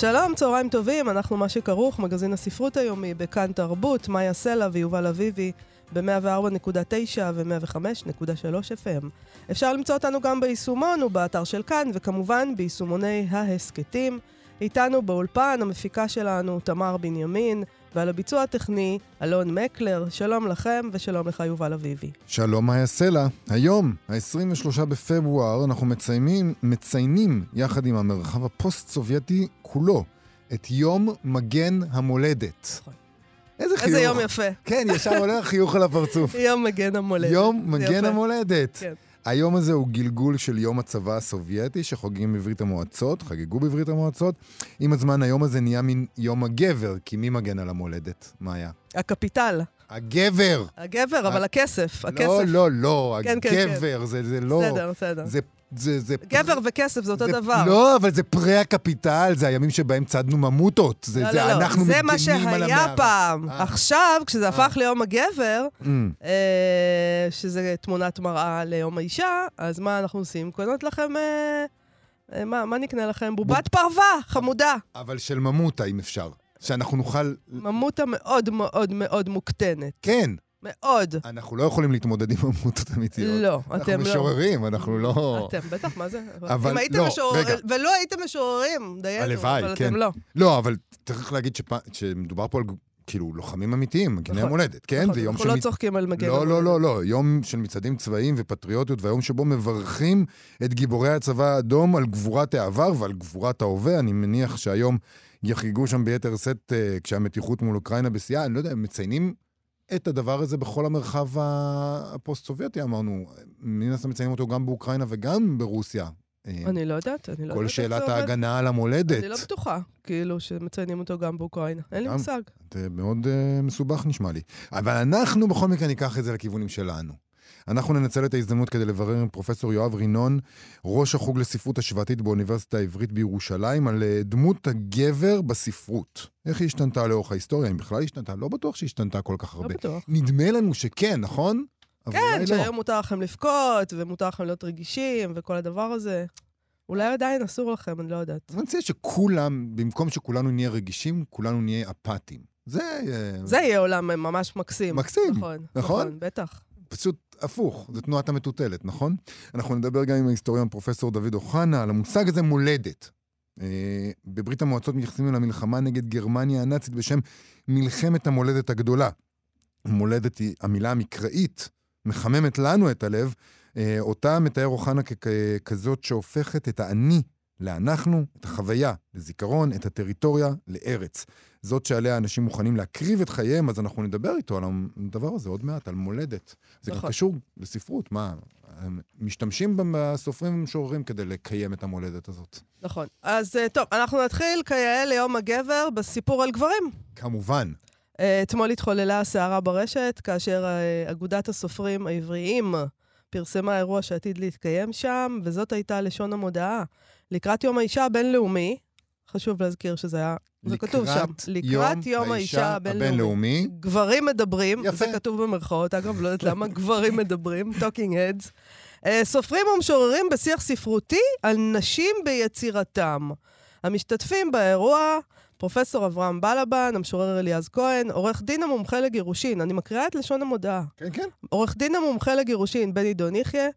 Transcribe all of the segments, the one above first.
שלום, צהריים טובים, אנחנו מה שכרוך, מגזין הספרות היומי בכאן תרבות, מאיה סלע ויובל אביבי ב-104.9 ו-105.3 FM. אפשר למצוא אותנו גם ביישומון ובאתר של כאן, וכמובן ביישומוני ההסכתים. איתנו באולפן המפיקה שלנו תמר בנימין, ועל הביצוע הטכני אלון מקלר. שלום לכם ושלום לך יובל אביבי. שלום מאיה סלע. היום, ה-23 בפברואר, אנחנו מציינים, מציינים יחד עם המרחב הפוסט-סובייטי כולו את יום מגן המולדת. נכון. איזה חיוך. איזה יום יפה. כן, ישר עולה חיוך על הפרצוף. יום מגן המולדת. יום מגן יפה. המולדת. כן. היום הזה הוא גלגול של יום הצבא הסובייטי שחוגגים בברית המועצות, חגגו בברית המועצות. עם הזמן היום הזה נהיה מין יום הגבר, כי מי מגן על המולדת? מה היה? הקפיטל. הגבר! הגבר, אבל הכסף. הכסף. לא, לא, לא, כן, כן, הגבר, זה, זה לא... בסדר, בסדר. זה, זה, זה... גבר וכסף זה אותו זה- דבר. לא, אבל זה פרה הקפיטל, זה הימים שבהם צדנו ממוטות. זה, לא, זה לא, לא. אנחנו זה מה שהיה. פעם. אה. עכשיו, כשזה הפך ליום הגבר, Mm, אה, שזה תמונת מראה ליום האישה, אז מה אנחנו עושים? קונות לכם... אה, אה, מה, מה נקנה לכם? בובת פרווה, חמודה. אבל של ממוטה, אם אפשר. שאנחנו נוכל... ממוטה מאוד מאוד מאוד מוקטנת. כן, מאוד. אנחנו לא יכולים להתמודד עם ממוטות אמיתיות. לא, אנחנו אתם לא. משוררים, אנחנו לא... אתם, בטח, מה זה? אבל אם הייתם לא, משוררים, רגע. ולא הייתם משוררים, דיינו, הלוואי, אבל כן. אתם לא. לא, אבל צריך להגיד שפ- שמדובר פה על כאילו לוחמים אמיתיים, מגיני נכון, המולדת, כן? נכון, זה יום אנחנו של... לא מצ- צוחקים על מגן לא, לא, המולדת. לא, לא. יום של מצעדים צבאיים ופטריוטיות, והיום שבו מברכים את גיבורי הצבא האדום על גבורת העבר ועל גבורת ההווה. אני מניח שהיום יחגגו שם ביתר שאת אה, כשהמתיחות מול אוקראינה בשיאה. אני לא יודע, הם מציינים את הדבר הזה בכל המרחב הפוסט-סובייטי, אמרנו. מן הסתם מציינים אותו גם באוקראינה וגם ברוסיה. אה, אני לא יודעת, אני לא יודעת כל איך שאלת זה עובד. ההגנה על המולדת. אני לא בטוחה, כאילו, שמציינים אותו גם באוקראינה. אין לי. מושג. זה מאוד אה, מסובך נשמע לי. אבל אנחנו בכל מקרה ניקח את זה לכיוונים שלנו. אנחנו ננצל את ההזדמנות כדי לברר עם פרופסור יואב רינון, ראש החוג לספרות השוואתית באוניברסיטה העברית בירושלים, על אה, דמות הגבר בספרות. איך היא השתנתה לאורך ההיסטוריה, אם בכלל השתנתה? לא בטוח שהשתנתה כל כך לא הרבה. בטוח. נדמה לנו שכן, נכון? כן, אולי לא. שהיום מותר לכם לבכות, ומותר לכם להיות רגישים, וכל הדבר הזה. אולי עדיין אסור לכם, אני לא יודעת. אני מציע שכולם, במקום שכולנו נהיה רגישים, כולנו נהיה אפאתיים. זה... אה, זה יהיה עולם ממש מקסים. מקסים, נכון, נכון? נכון, בטח. פשוט הפוך, זו תנועת המטוטלת, נכון? אנחנו נדבר גם עם ההיסטוריון פרופסור דוד אוחנה על המושג הזה מולדת. אה, בברית המועצות מתייחסים למלחמה נגד גרמניה הנאצית בשם מלחמת המולדת הגדולה. מולדת היא המילה המקראית, מחממת לנו את הלב, אה, אותה מתאר אוחנה ככזאת שהופכת את האני לאנחנו, את החוויה לזיכרון, את הטריטוריה לארץ. זאת שעליה אנשים מוכנים להקריב את חייהם, אז אנחנו נדבר איתו על הדבר הזה עוד מעט, על מולדת. זה גם נכון. קשור לספרות, מה? הם משתמשים בסופרים ומשוררים כדי לקיים את המולדת הזאת. נכון. אז אה, טוב, אנחנו נתחיל כיאה ליום הגבר בסיפור על גברים. כמובן. אה, אתמול התחוללה הסערה ברשת, כאשר אה, אגודת הסופרים העבריים פרסמה אירוע שעתיד להתקיים שם, וזאת הייתה לשון המודעה. לקראת יום האישה הבינלאומי, חשוב להזכיר שזה היה, זה כתוב שם, לקראת יום האישה הבינלאומי. גברים מדברים, יפה. זה כתוב במרכאות, אגב, לא יודעת למה גברים מדברים, talking heads. אה, סופרים ומשוררים בשיח ספרותי על נשים ביצירתם. המשתתפים באירוע, פרופסור אברהם בלבן, המשורר אליעז כהן, עורך דין המומחה לגירושין, אני מקריאה את לשון המודעה. כן, כן. עורך דין המומחה לגירושין, בני דון יחיא,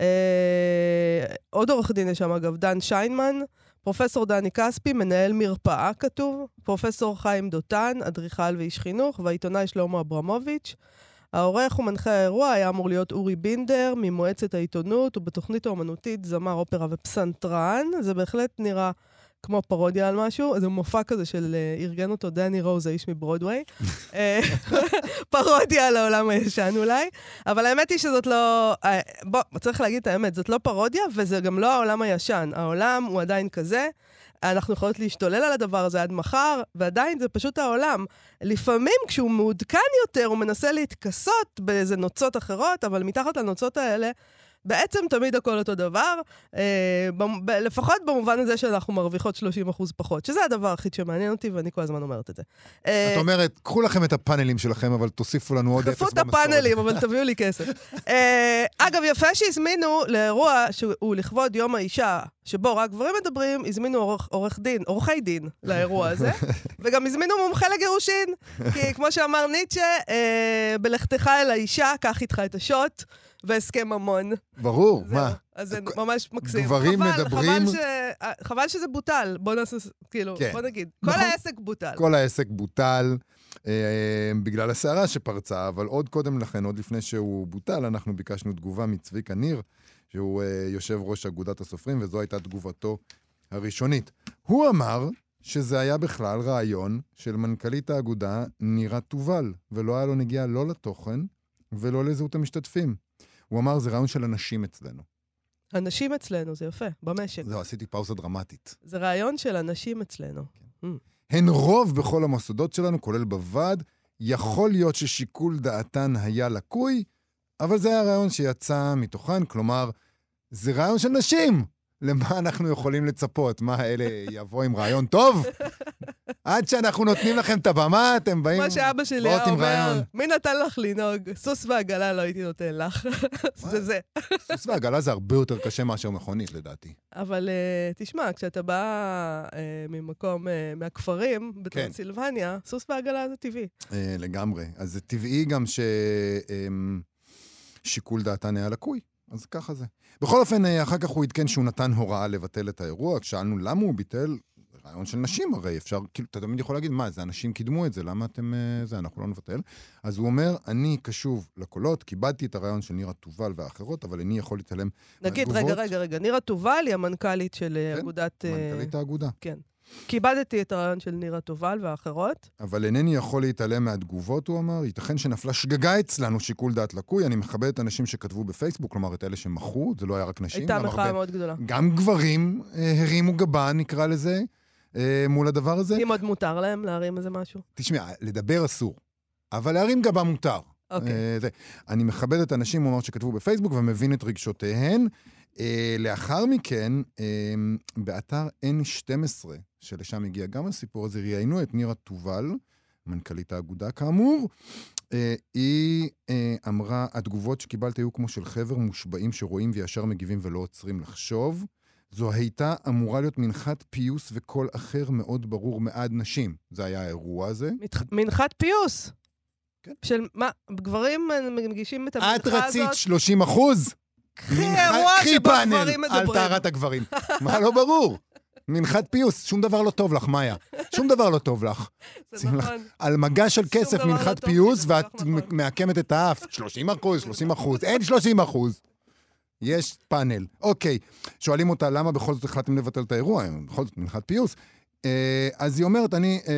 אה, עוד עורך דין יש שם אגב, דן שיינמן, פרופסור דני כספי, מנהל מרפאה כתוב, פרופסור חיים דותן, אדריכל ואיש חינוך, והעיתונאי שלמה אברמוביץ'. העורך ומנחה האירוע היה אמור להיות אורי בינדר ממועצת העיתונות, ובתוכנית האומנותית זמר אופרה ופסנתרן. זה בהחלט נראה כמו פרודיה על משהו, איזה מופע כזה של, אה, ארגן אותו דני רוז, האיש מברודוויי. אה, פרודיה על העולם הישן אולי, אבל האמת היא שזאת לא... אה, בוא, צריך להגיד את האמת, זאת לא פרודיה, וזה גם לא העולם הישן. העולם הוא עדיין כזה. אנחנו יכולות להשתולל על הדבר הזה עד מחר, ועדיין זה פשוט העולם. לפעמים כשהוא מעודכן יותר, הוא מנסה להתכסות באיזה נוצות אחרות, אבל מתחת לנוצות האלה, בעצם תמיד הכל אותו דבר, אה, ב- לפחות במובן הזה שאנחנו מרוויחות 30 אחוז פחות, שזה הדבר הכי שמעניין אותי, ואני כל הזמן אומרת את זה. אה, את אומרת, קחו לכם את הפאנלים שלכם, אבל תוסיפו לנו עוד אפס במשכורת. את הפאנלים, אבל תביאו לי כסף. אה, אגב, יפה שהזמינו לאירוע שהוא לכבוד יום האישה, שבו רק גברים מדברים, הזמינו עורך, עורך דין, עורכי דין לאירוע הזה, וגם הזמינו מומחה לגירושין, כי כמו שאמר ניטשה, אה, בלכתך אל האישה, קח איתך את השוט והסכם ממון. ברור. מה? אז זה ממש מקסים. גברים חבל, מדברים- חבל, ש... אה, חבל שזה בוטל, בוא נעשה, כאילו, כן. בוא נגיד. נכון. כל העסק בוטל. כל העסק בוטל אה, בגלל הסערה שפרצה, אבל עוד קודם לכן, עוד לפני שהוא בוטל, אנחנו ביקשנו תגובה מצביקה ניר, שהוא אה, יושב ראש אגודת הסופרים, וזו הייתה תגובתו הראשונית. הוא אמר שזה היה בכלל רעיון של מנכ"לית האגודה נירה תובל, ולא היה לו נגיעה לא לתוכן ולא לזהות המשתתפים. הוא אמר, זה רעיון של אנשים אצלנו. אנשים אצלנו, זה יפה, במשק. זהו, עשיתי פאוזה דרמטית. זה רעיון של אנשים אצלנו. הן רוב בכל המוסדות שלנו, כולל בוועד. יכול להיות ששיקול דעתן היה לקוי, אבל זה היה רעיון שיצא מתוכן, כלומר, זה רעיון של נשים. למה אנחנו יכולים לצפות? מה, אלה יבואו עם רעיון טוב? עד שאנחנו נותנים לכם את הבמה, אתם באים... כמו שאבא שלי היה אומר. מי נתן לך לנהוג? סוס ועגלה לא הייתי נותן לך. זה זה. סוס ועגלה זה הרבה יותר קשה מאשר מכונית, לדעתי. אבל אה, תשמע, כשאתה בא אה, ממקום, אה, מהכפרים, כן. בטרנסילבניה, סוס ועגלה זה טבעי. לגמרי. אז זה טבעי גם ששיקול דעתן היה לקוי, אז ככה זה. בכל אופן, אה, אחר כך הוא עדכן שהוא נתן הוראה לבטל את האירוע. שאלנו למה הוא ביטל, רעיון של נשים הרי, אפשר, כאילו, אתה תמיד יכול להגיד, מה, זה אנשים קידמו את זה, למה אתם... אה, זה, אנחנו לא נבטל. אז הוא אומר, אני קשוב לקולות, כיבדתי את הרעיון של נירה תובל והאחרות, אבל איני יכול להתעלם נגיד, רגע, מהתגובות. רגע, רגע, נירה תובל היא המנכ"לית של אה, כן, אגודת... מנכ"לית האגודה. כיבדתי את הרעיון של נירה תובל והאחרות. אבל אינני יכול להתעלם מהתגובות, הוא אמר. ייתכן שנפלה שגגה אצלנו, שיקול דעת לקוי. אני מכבד את האנשים שכתבו בפייסבוק, כלומר, את אלה שמחו, זה לא היה רק נשים. הייתה מחאה הרבה- מאוד גדולה. גם גברים אה, הרימו גבה, נקרא לזה, אה, מול הדבר הזה. אם עוד מותר להם להרים איזה משהו. תשמע, לדבר אסור, אבל להרים גבה מותר. אוקיי. אה, זה. אני מכבד את האנשים, הוא אמר, שכתבו בפייסבוק ומבין את רגשותיהן. אה, לאחר מכן, אה, באתר N12, שלשם הגיע גם הסיפור הזה, ראיינו את נירה תובל, מנכ"לית האגודה כאמור. אה, היא אמרה, התגובות שקיבלת היו כמו של חבר מושבעים שרואים וישר מגיבים ולא עוצרים לחשוב. זו הייתה אמורה להיות מנחת פיוס וקול אחר מאוד ברור מעד נשים. זה היה האירוע הזה. מנחת פיוס. כן. של מה, גברים מגישים את המנחה את הזאת. רצית 30 אחוז? קחי אירוע שבו גברים על מדברים. טהרת הגברים. מה לא ברור? מנחת פיוס, שום דבר לא טוב לך, מאיה. שום דבר לא טוב לך. זה נכון. על מגע של כסף לא מנחת פיוס, ואת נכון. מעקמת את האף. 30 אחוז, 30 אחוז, אין 30 אחוז. יש פאנל. אוקיי, שואלים אותה למה בכל זאת החלטתם לבטל את האירוע, בכל זאת מנחת פיוס. אה, אז היא אומרת, אני... אה,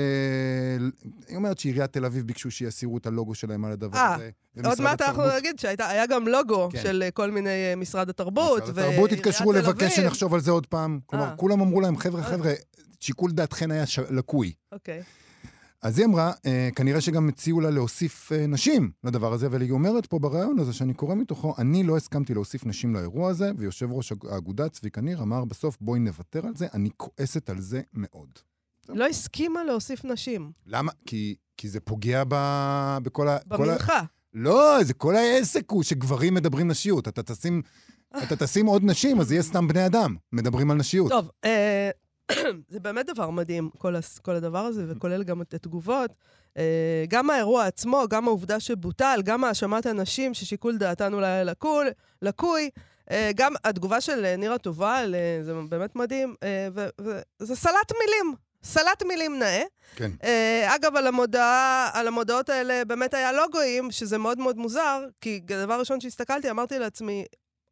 היא אומרת שעיריית תל אביב ביקשו שיסירו את הלוגו שלהם על הדבר אה, הזה. עוד מעט אנחנו נגיד שהיה גם לוגו כן. של כל מיני משרד התרבות. משרד התרבות התקשרו לבקש. שנחשוב על זה עוד פעם. כלומר. כולם אמרו להם, חבר'ה. חבר'ה, שיקול דעתכן היה לקוי. אוקיי. אז היא אמרה, אה, כנראה שגם הציעו לה להוסיף אה, נשים לדבר הזה, אבל היא אומרת פה בריאיון הזה שאני קורא מתוכו, אני לא הסכמתי להוסיף נשים לאירוע הזה, ויושב ראש האג- האגודה, צביקה ניר, אמר בסוף, בואי נוותר על זה, אני כועסת על זה מאוד. לא הסכימה להוסיף נשים. למה? כי, כי זה פוגע ב, בכל ה... כל ה... במנחה. לא, זה כל העסק הוא שגברים מדברים נשיות. אתה תשים, אתה תשים עוד נשים, אז יהיה סתם בני אדם. מדברים על נשיות. טוב, אה, זה באמת דבר מדהים, כל, הס, כל הדבר הזה, וכולל גם את התגובות. אה, גם האירוע עצמו, גם העובדה שבוטל, גם האשמת הנשים ששיקול דעתן אולי היה לקול, לקוי, אה, גם התגובה של אה, נירה תובל, זה באמת מדהים, וזה סלט מילים. סלט מילים נאה. כן. אה, אגב, על, המודעה, על המודעות האלה באמת היה לוגויים, שזה מאוד מאוד מוזר, כי הדבר הראשון שהסתכלתי, אמרתי לעצמי,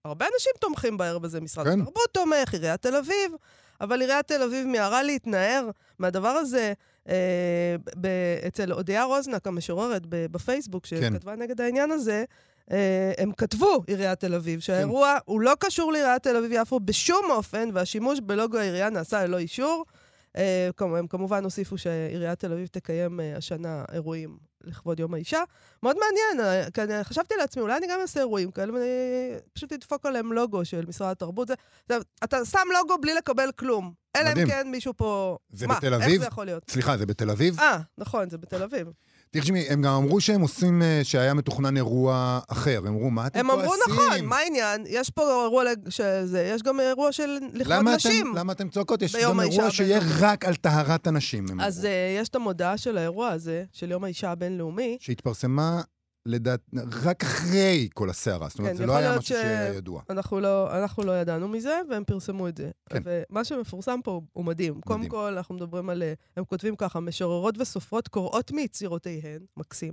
הרבה אנשים תומכים בערב הזה, משרד כן. התרבות תומך, עיריית תל אביב, אבל עיריית תל אביב מיהרה להתנער מהדבר הזה. אה, ב- אצל אודיה רוזנק, המשוררת, בפייסבוק, כן. שכתבה נגד העניין הזה, אה, הם כתבו, עיריית תל אביב, שהאירוע הוא לא קשור לעיריית תל אביב-יפו בשום אופן, והשימוש בלוגו העירייה נעשה ללא אישור. אה, הם כמובן הוסיפו שעיריית תל אביב תקיים אה, השנה אירועים לכבוד יום האישה. מאוד מעניין, אה, חשבתי לעצמי, אולי אני גם אעשה אירועים כאלה, ואני פשוט אדפוק עליהם לוגו של משרד התרבות. זה, אתה שם לוגו בלי לקבל כלום. אלא אם. כן מישהו פה... זה מה, בתל איך אביב? זה יכול להיות? סליחה, זה בתל אביב? אה, נכון, זה בתל אביב. תרשמי, הם גם אמרו שהם עושים, אה, שהיה מתוכנן אירוע אחר. הם אמרו, מה אתם הם כועסים? אמרו נכון, מה העניין? יש פה אירוע שזה, יש גם אירוע של לכבוד נשים. למה אתם צועקות? יש גם אירוע שיהיה. רק על טהרת הנשים, הם אז uh, יש את המודעה של האירוע הזה, של יום האישה הבינלאומי. שהתפרסמה, לדעת, רק אחרי כל הסערה. זאת אומרת, כן, זה לא היה משהו ש- שהיה ידוע. אנחנו לא, אנחנו לא ידענו מזה, והם פרסמו את זה. כן. ומה שמפורסם פה הוא מדהים. קודם מדהים. כל, אנחנו מדברים על... אה, הם כותבים ככה, משוררות וסופרות קוראות מיצירותיהן, מקסים.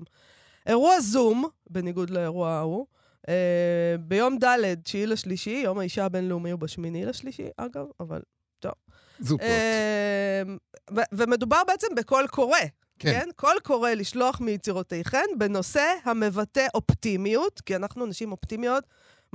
אירוע זום, בניגוד לאירוע ההוא, אה, ביום ד', תשיעי לשלישי, יום האישה הבינלאומי הוא בשמיני לשלישי, אגב, אבל... זוטות. אה, ו- ומדובר בעצם בקול קורא. כן. כן? קול קורא לשלוח מיצירותיכן בנושא המבטא אופטימיות, כי אנחנו נשים אופטימיות,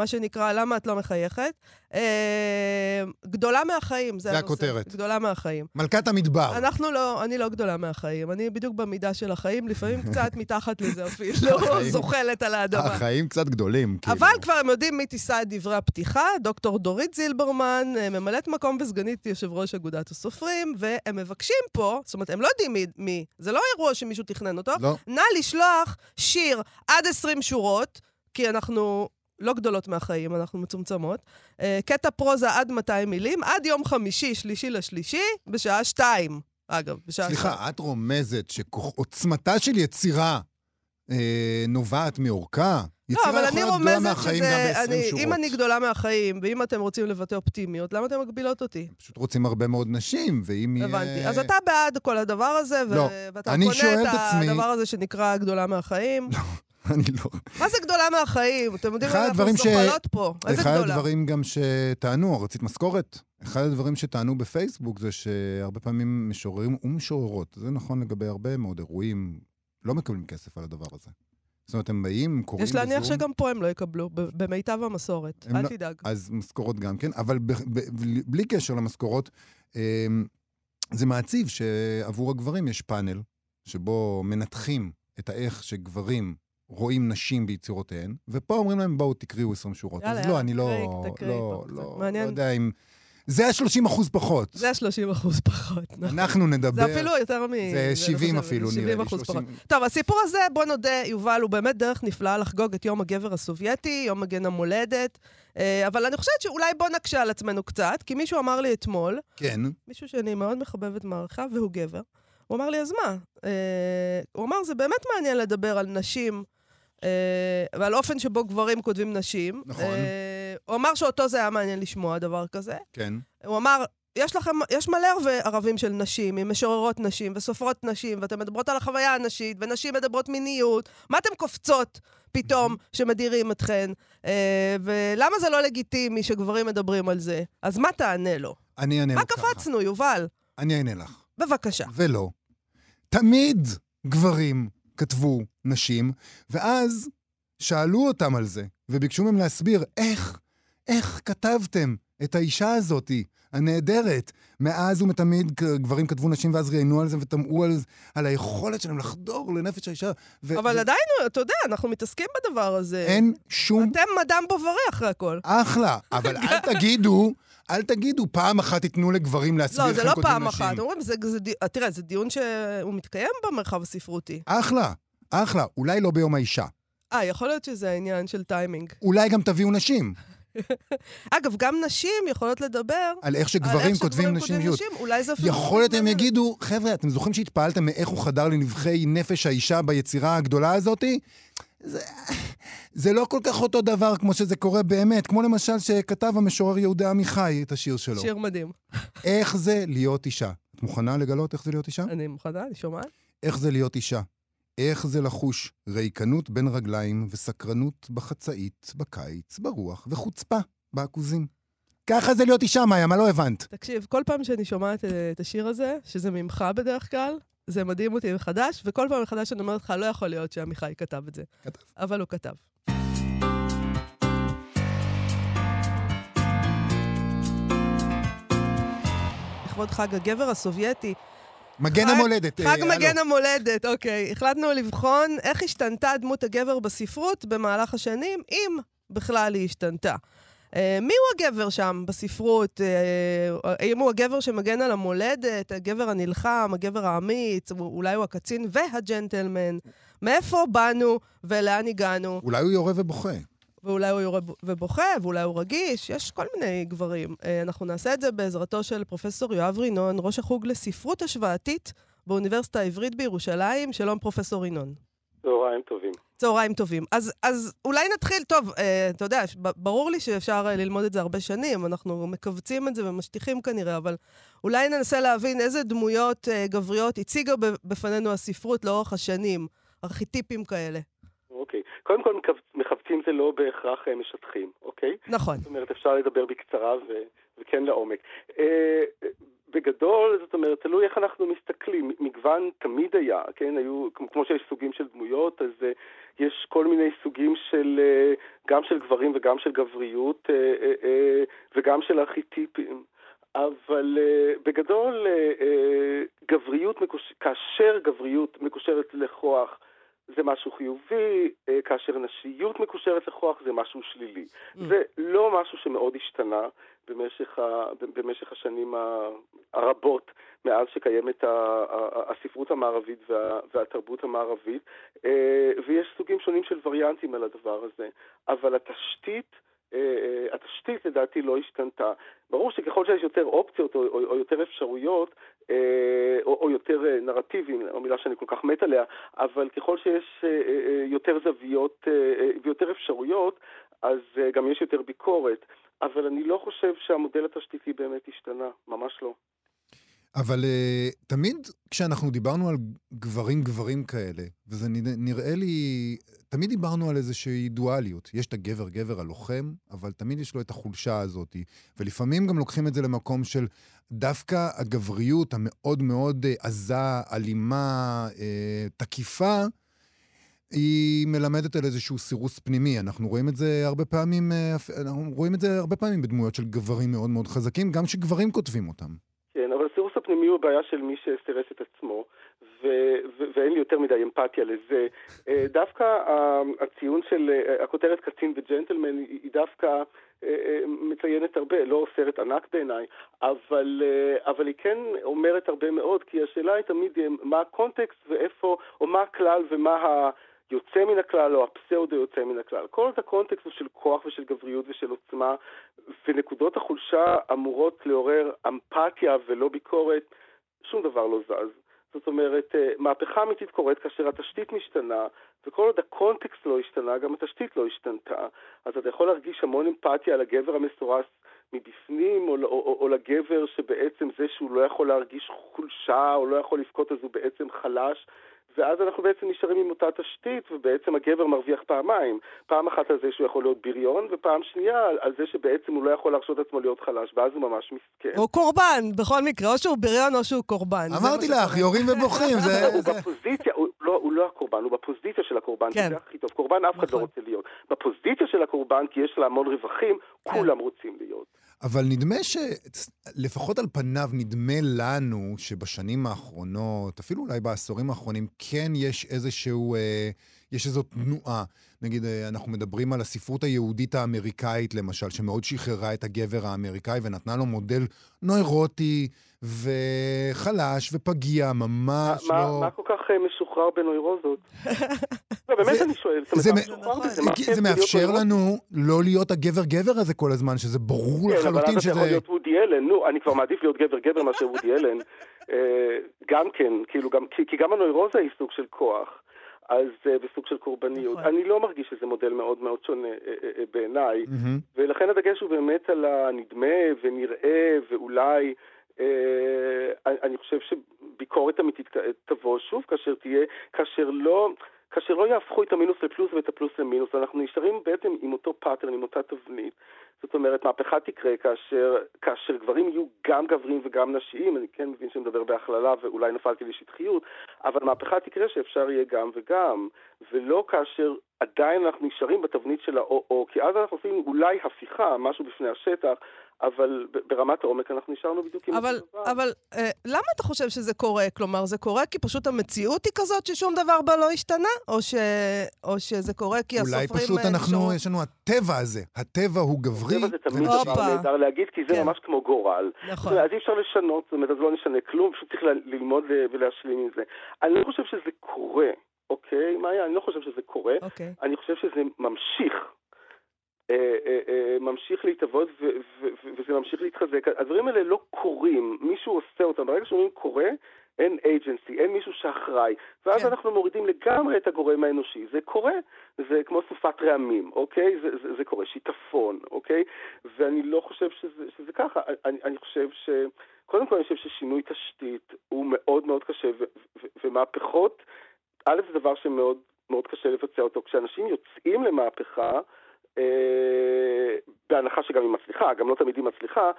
מה שנקרא, למה את לא מחייכת? אה, גדולה מהחיים, זה זה הנושא. הכותרת. גדולה מהחיים. מלכת המדבר. אנחנו לא, אני לא גדולה מהחיים, אני בדיוק במידה של החיים, לפעמים קצת מתחת לזה אפילו, החיים. זוחלת על האדמה. החיים קצת גדולים, כאילו. אבל כבר הם יודעים מי תישא את דברי הפתיחה, דוקטור דורית זילברמן, אה, ממלאת מקום וסגנית יושב ראש אגודת הסופרים, והם מבקשים פה, זאת אומרת, הם לא יודעים מי, מי זה לא אירוע שמישהו תכנן אותו, לא, נא לשלוח שיר עד 20 שורות, כי אנחנו לא גדולות מהחיים, אנחנו מצומצמות, אה, קטע פרוזה עד 200 מילים, עד יום חמישי, שלישי לשלישי, בשעה שתיים. אגב, בשעה שתיים. סליחה, את רומזת שעוצמתה של יצירה אה, נובעת מאורכה? לא, יצירה אבל אני יכולה גדולה רומזת מהחיים גם שזה... ב-20 אני- שורות. אם אני גדולה מהחיים, ואם אתם רוצים לבטא אופטימיות, למה אתם מגבילות אותי? פשוט רוצים הרבה מאוד נשים, ואם יהיה... הבנתי. אז אתה בעד כל הדבר הזה, ו- לא. ואתה קונה את את עצמי- הדבר הזה שנקרא גדולה מהחיים. אני לא... מה זה גדולה מהחיים? אתם יודעים, אחד אנחנו זוחלות פה. איזה אחד גדולה? הדברים גם שטענו, רצית משכורת? אחד הדברים שטענו בפייסבוק זה שהרבה פעמים משוררים ומשוררות, זה נכון לגבי הרבה מאוד אירועים, לא מקבלים כסף על הדבר הזה. זאת אומרת, הם באים, קוראים יש להניח בזום, שגם פה הם לא יקבלו, במיטב המסורת. אל לא- תדאג. אז משכורות גם כן, אבל ב, ב, בלי- קשר למשכורות, אמ, זה מעציב שעבור הגברים יש פאנל, שבו מנתחים את האיך שגברים רואים נשים ביצירותיהן, ופה אומרים להם, בואו תקריאו 20 שורות. יאללה, אז לא, אני לא, תקראי לא. לא, מעניין. לא יודע אם... זה ה-30 אחוז פחות. זה ה-30 אחוז פחות. נכון. אנחנו נדבר... זה אפילו יותר מ... זה 70 אני חושבת, אפילו, נראה 70 לי. אחוז 30. פחות. טוב, הסיפור הזה, בוא נודה, יובל, הוא באמת דרך נפלאה לחגוג את יום הגבר הסובייטי, יום מגן המולדת. אה, אבל אני חושבת שאולי בוא נקשה על עצמנו קצת, כי מישהו אמר לי אתמול, כן, מישהו שאני מאוד מחבבת מערכה, והוא גבר, הוא אמר לי, אז מה? אה, הוא אמר, זה באמת מעניין לדבר על נשים ועל אופן שבו גברים כותבים נשים. נכון. אה, הוא אמר שאותו זה היה מעניין לשמוע, דבר כזה. כן. הוא אמר, יש לכם, יש מלא ערבי ערבים של נשים, עם משוררות נשים וסופרות נשים, ואתן מדברות על החוויה הנשית, ונשים מדברות מיניות. מה אתן קופצות פתאום שמדירים אתכן? אה, ולמה זה לא לגיטימי שגברים מדברים על זה? אז מה תענה לו? אני אענה מה לך ככה. קפצנו, יובל? אני אענה לך. בבקשה. ולא. תמיד גברים כתבו נשים, ואז שאלו אותם על זה, וביקשו מהם להסביר איך, איך כתבתם את האישה הזאתי, הנהדרת. מאז ומתמיד גברים כתבו נשים ואז ראיינו על זה ותמהו על, על היכולת שלהם לחדור לנפש האישה. ו- אבל ו- עדיין, אתה יודע, אנחנו מתעסקים בדבר הזה. אין שום... אתם מדאם בוברי אחרי הכל. אחלה, אבל אל תגידו, אל תגידו, פעם אחת תיתנו לגברים להסביר לא, איך זה הם לא כותבים פעם נשים. אחת. אומרים, זה, זה, די- תראה, זה דיון שהוא מתקיים במרחב הספרותי. אחלה, אחלה, אולי לא ביום האישה. אה, יכול להיות שזה העניין של טיימינג. אולי גם תביאו נשים, אגב, גם נשים יכולות לדבר על איך על שגברים איך כותבים. נשים. אולי זה אפילו... יכול להיות הם מעניין. יגידו, חבר'ה, אתם זוכרים שהתפעלתם מאיך הוא חדר לנבחי נפש האישה ביצירה הגדולה הזאתי? זה, זה לא כל כך אותו דבר כמו שזה קורה באמת, כמו למשל שכתב המשורר יהודה עמיחי את השיר שלו. שיר מדהים. איך זה להיות אישה. את מוכנה לגלות איך זה להיות אישה? אני מוכנה, אני שומעת. איך זה להיות אישה. איך זה לחוש ריקנות בין רגליים וסקרנות בחצאית, בקיץ, ברוח, וחוצפה בעכוזים. ככה זה להיות אישה, מאיה, מה לא הבנת? תקשיב, כל פעם שאני שומעת אה, את השיר הזה, שזה ממך בדרך כלל, זה מדהים אותי מחדש, וכל פעם מחדש אני אומרת לך, לא יכול להיות שעמיחי כתב את זה. כתב. אבל הוא כתב. לכבוד חג הגבר הסובייטי, מגן חג- המולדת. חג אה, מגן הלו. המולדת, אוקיי. החלטנו לבחון איך השתנתה דמות הגבר בספרות במהלך השנים, אם בכלל היא השתנתה. אה, מי הוא הגבר שם בספרות? אה, האם הוא הגבר שמגן על המולדת, הגבר הנלחם, הגבר האמיץ, אולי הוא הקצין והג'נטלמן? מאיפה באנו ולאן הגענו? אולי הוא יורה ובוכה. ואולי הוא יורה ובוכה, ואולי הוא רגיש, יש כל מיני גברים. אה, אנחנו נעשה את זה בעזרתו של פרופסור יואב רינון, ראש החוג לספרות השוואתית באוניברסיטה העברית בירושלים. שלום, פרופסור רינון. צהריים טובים. צהריים טובים. אז, אז אולי נתחיל, טוב, אה, אתה יודע, ברור לי שאפשר אה, ללמוד את זה הרבה שנים, אנחנו מכווצים את זה ומשטיחים כנראה, אבל אולי ננסה להבין איזה דמויות אה, גבריות הציגה בפנינו הספרות לאורך השנים, ארכיטיפים כאלה. אוקיי. קודם כל, מכווצים זה לא בהכרח אה, משטחים, אוקיי? נכון. זאת אומרת, אפשר לדבר בקצרה ו- וכן לעומק. אה, בגדול, זאת אומרת, תלוי איך אנחנו מסתכלים. מגוון תמיד היה, כן? היו, כמו שיש סוגים של דמויות, אז אה, יש כל מיני סוגים של, אה, גם של גברים וגם של גבריות, אה, אה, אה, וגם של ארכיטיפים. אבל uh, בגדול, uh, uh, גבריות, מקוש... כאשר גבריות מקושרת לכוח, זה משהו חיובי, uh, כאשר נשיות מקושרת לכוח, זה משהו שלילי. Mm. זה לא משהו שמאוד השתנה במשך, ה... במשך השנים הרבות מאז שקיימת הספרות המערבית וה... והתרבות המערבית, uh, ויש סוגים שונים של וריאנטים על הדבר הזה. אבל התשתית, uh, התשתית לדעתי לא השתנתה. ברור שככל שיש יותר אופציות או, או, או יותר אפשרויות, אה, או, או יותר אה, נרטיבים, או מילה שאני כל כך מת עליה, אבל ככל שיש אה, אה, יותר זוויות אה, אה, ויותר אפשרויות, אז אה, גם יש יותר ביקורת. אבל אני לא חושב שהמודל התשתיתי באמת השתנה, ממש לא. אבל uh, תמיד כשאנחנו דיברנו על גברים גברים כאלה, וזה נראה, לי, תמיד דיברנו על איזושהי דואליות. יש את הגבר-גבר הלוחם, אבל תמיד יש לו את החולשה הזאת. ולפעמים גם לוקחים את זה למקום של דווקא הגבריות המאוד מאוד אה, עזה, אלימה, אה, תקיפה, היא מלמדת על איזשהו סירוס פנימי. אנחנו רואים את זה הרבה פעמים, אנחנו רואים את זה הרבה פעמים בדמויות של גברים מאוד מאוד חזקים, גם שגברים כותבים אותם. כן, אבל הסירוס הפנימי הוא בעיה של מי שסירס את עצמו, ו- ו- ואין לי יותר מדי אמפתיה לזה. אה, דווקא הציון של אה, הכותרת קצין וג'נטלמן היא דווקא אה, מציינת הרבה, לא סרט ענק בעיניי, אבל, אבל היא כן אומרת הרבה מאוד, כי השאלה היא תמיד מה הקונטקסט ואיפה, או מה הכלל ומה ה... יוצא מן הכלל או הפסאודו יוצא מן הכלל. כל הקונטקסט הוא של כוח ושל גבריות ושל עוצמה, ונקודות החולשה אמורות לעורר אמפתיה ולא ביקורת, שום דבר לא זז. זאת אומרת, אה, מהפכה אמיתית קורית כאשר התשתית משתנה, וכל עוד הקונטקסט לא השתנה, גם התשתית לא השתנתה. אז אתה יכול להרגיש המון אמפתיה על הגבר המסורס מבפנים, או, או, או, או לגבר שבעצם זה שהוא לא יכול להרגיש חולשה, או לא יכול לבכות אז הוא בעצם חלש. ואז אנחנו בעצם נשארים עם אותה תשתית, ובעצם הגבר מרוויח פעמיים. פעם אחת על זה שהוא יכול להיות בריון, ופעם שנייה על, על זה שבעצם הוא לא יכול להרשות לעצמו להיות חלש, ואז הוא ממש מסכן. הוא קורבן, בכל מקרה, או שהוא בריון או שהוא קורבן. אמרתי לך. יורים ובוכים, זה... הוא. בפוזיציה, הוא לא, הוא לא הקורבן, הוא בפוזיציה של הקורבן, כן. כי זה הכי טוב. קורבן אף אחד נכון. לא רוצה להיות. בפוזיציה של הקורבן, כי יש לה המון רווחים, כן. כולם רוצים להיות. אבל נדמה ש... לפחות על פניו נדמה לנו שבשנים האחרונות, אפילו אולי בעשורים האחרונים, כן יש איזשהו... אה, יש איזו תנועה. נגיד, אה, אנחנו מדברים על הספרות היהודית האמריקאית, למשל, שמאוד שחררה את הגבר האמריקאי ונתנה לו מודל נוירוטי וחלש ופגיע, ממש מה, לא... מה כל כך אה, משוחרר בנוירוזות? לא, באמת זה- אני שואל. זה כיף זה בלהיות מאפשר? לנו לא להיות הגבר-גבר הזה כל הזמן, שזה ברור כן, אבל לחלוטין אז אתה יכול שזה... להיות וודי אלן, נו, אני כבר מעדיף להיות גבר-גבר מאשר וודי אלן. אה, גם כן, כאילו, גם, כי, כי גם הנוירוזה היא סוג של כוח, אז אה, בסוג של קורבניות. נכון. אני לא מרגיש שזה מודל מאוד מאוד שונה אה, אה, בעיניי, מהמם. ולכן הדגש הוא באמת על הנדמה ונראה ואולי, אני- חושב הביקורת אמיתית תבוא שוב, כאשר תהיה, כאשר לא... כאשר לא יהפכו את המינוס לפלוס ואת הפלוס למינוס, אנחנו נשארים בעצם עם אותו pattern, עם אותה תבנית. זאת אומרת, מהפכה תקרה כאשר, כאשר גברים יהיו גם גברים וגם נשיים, אני כן מבין שאני מדבר בהכללה ואולי נפלתי לשטחיות, אבל מהפכה תקרה שאפשר יהיה גם וגם, ולא כאשר עדיין אנחנו נשארים בתבנית של האו-או, כי אז אנחנו עושים אולי הפיכה, משהו בפני השטח, אבל ברמת העומק אנחנו נשארנו בדיוק עם אבל, דבר. אבל אה, למה אתה חושב שזה קורה? כלומר, זה קורה כי פשוט המציאות היא כזאת ששום דבר בה לא השתנה? או, ש, או שזה קורה כי הסופרים... אולי פשוט אה, אנחנו, נשארו... יש לנו הטבע הזה. הטבע הוא גברי. הטבע זה תמיד דבר נהדר להגיד, כי זה כן. ממש כמו גורל. נכון. אז אי אפשר לשנות, זאת אומרת, אז לא נשנה כלום, פשוט צריך ללמוד ולהשלים עם זה. אני לא חושב שזה קורה. אוקיי, מאיה, אני לא חושב שזה קורה. אוקיי. אני חושב שזה ממשיך. אה, אה, אה, ממשיך להתאבות וזה ממשיך להתחזק. הדברים האלה לא קורים, מישהו עושה אותם. ברגע שאומרים קורה, אין אייג'נסי, אין מישהו שאחראי. ואז כן. אנחנו מורידים לגמרי את הגורם האנושי. זה קורה, זה כמו סופת רעמים, אוקיי? זה, זה, זה קורה, שיטפון, אוקיי? ואני לא חושב שזה, שזה ככה. אני, אני חושב ש... קודם כל אני חושב ששינוי תשתית הוא מאוד מאוד קשה, ומהפכות... א', זה דבר שמאוד מאוד קשה לבצע אותו. כשאנשים יוצאים למהפכה, אה, בהנחה שגם היא מצליחה, גם לא תמיד היא מצליחה,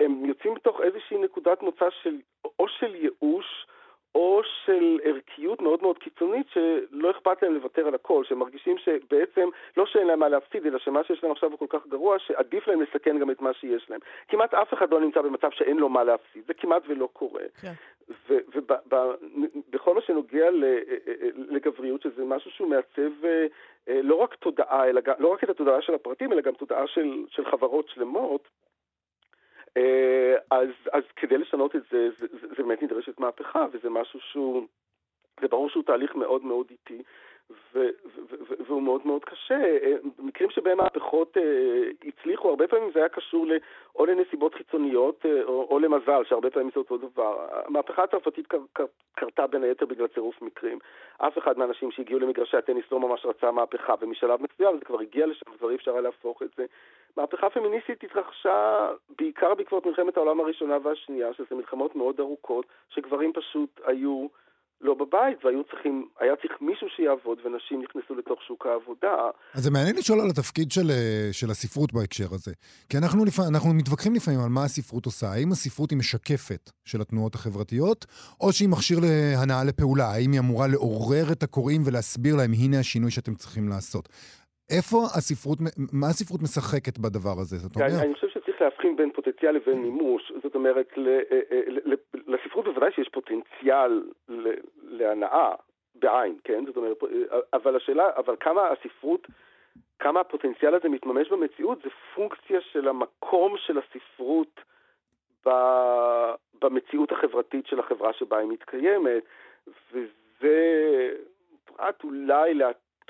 הם יוצאים בתוך איזושהי נקודת מוצא של, או של ייאוש, או של ערכיות מאוד מאוד קיצונית שלא אכפת להם לוותר על הכל, שהם מרגישים שבעצם לא שאין להם מה להפסיד, אלא שמה שיש להם עכשיו הוא כל כך גרוע, שעדיף להם לסכן גם את מה שיש להם. כמעט אף אחד לא נמצא במצב שאין לו מה להפסיד, זה כמעט ולא קורה. כן. ובכל מה שנוגע לגבריות, שזה משהו שהוא מעצב אה, אה, לא רק תודעה, אלא לא רק את התודעה של הפרטים, אלא גם תודעה של, של חברות שלמות, אה, אז, אז כדי לשנות את זה, זה, זה, זה באמת נדרשת מהפכה, וזה משהו שהוא, זה ברור שהוא תהליך מאוד מאוד איטי, ו, ו, ו, והוא מאוד מאוד קשה. מקרים שבהם מהפכות אה, הצליחו, הרבה פעמים זה היה קשור ל, או לנסיבות חיצוניות אה, או, או למזל, שהרבה פעמים זה אותו דבר. המהפכה הצרפתית קר, קר, קרתה בין היתר בגלל צירוף מקרים. אף אחד מהאנשים שהגיעו למגרשי הטניס לא ממש רצה מהפכה, ומשלב מסוים זה כבר הגיע לשם, כבר אי אפשר היה להפוך את זה. מהפכה פמיניסטית התרחשה בעיקר בעקבות מלחמת העולם הראשונה והשנייה, שזה מלחמות מאוד ארוכות, שגברים פשוט היו לא בבית, והיו צריכים, היה צריך מישהו שיעבוד, ונשים נכנסו לתוך שוק העבודה. אז זה מעניין לשאול על התפקיד של, אה, של הספרות בהקשר הזה. כי אנחנו, לפ... אנחנו מתווכחים לפעמים על מה הספרות עושה. האם הספרות היא משקפת של התנועות החברתיות, או שהיא מכשיר להנאה לפעולה? האם היא אמורה לעורר את הקוראים ולהסביר להם, הנה השינוי שאתם צריכים לעשות? איפה הספרות, מה הספרות משחקת בדבר הזה? זאת אומרת... אני חושב שצריך להבחין בין פוטנציאל לבין מימוש. זאת אומרת, אה, אה, לספרות בוודאי שיש פוטנציאל להנאה, בעין, כן? זאת אומרת, אה, אבל השאלה, אבל כמה הספרות, כמה הפוטנציאל הזה מתממש במציאות, זה פונקציה של המקום של הספרות במציאות החברתית של החברה שבה היא מתקיימת, וזה פרט אולי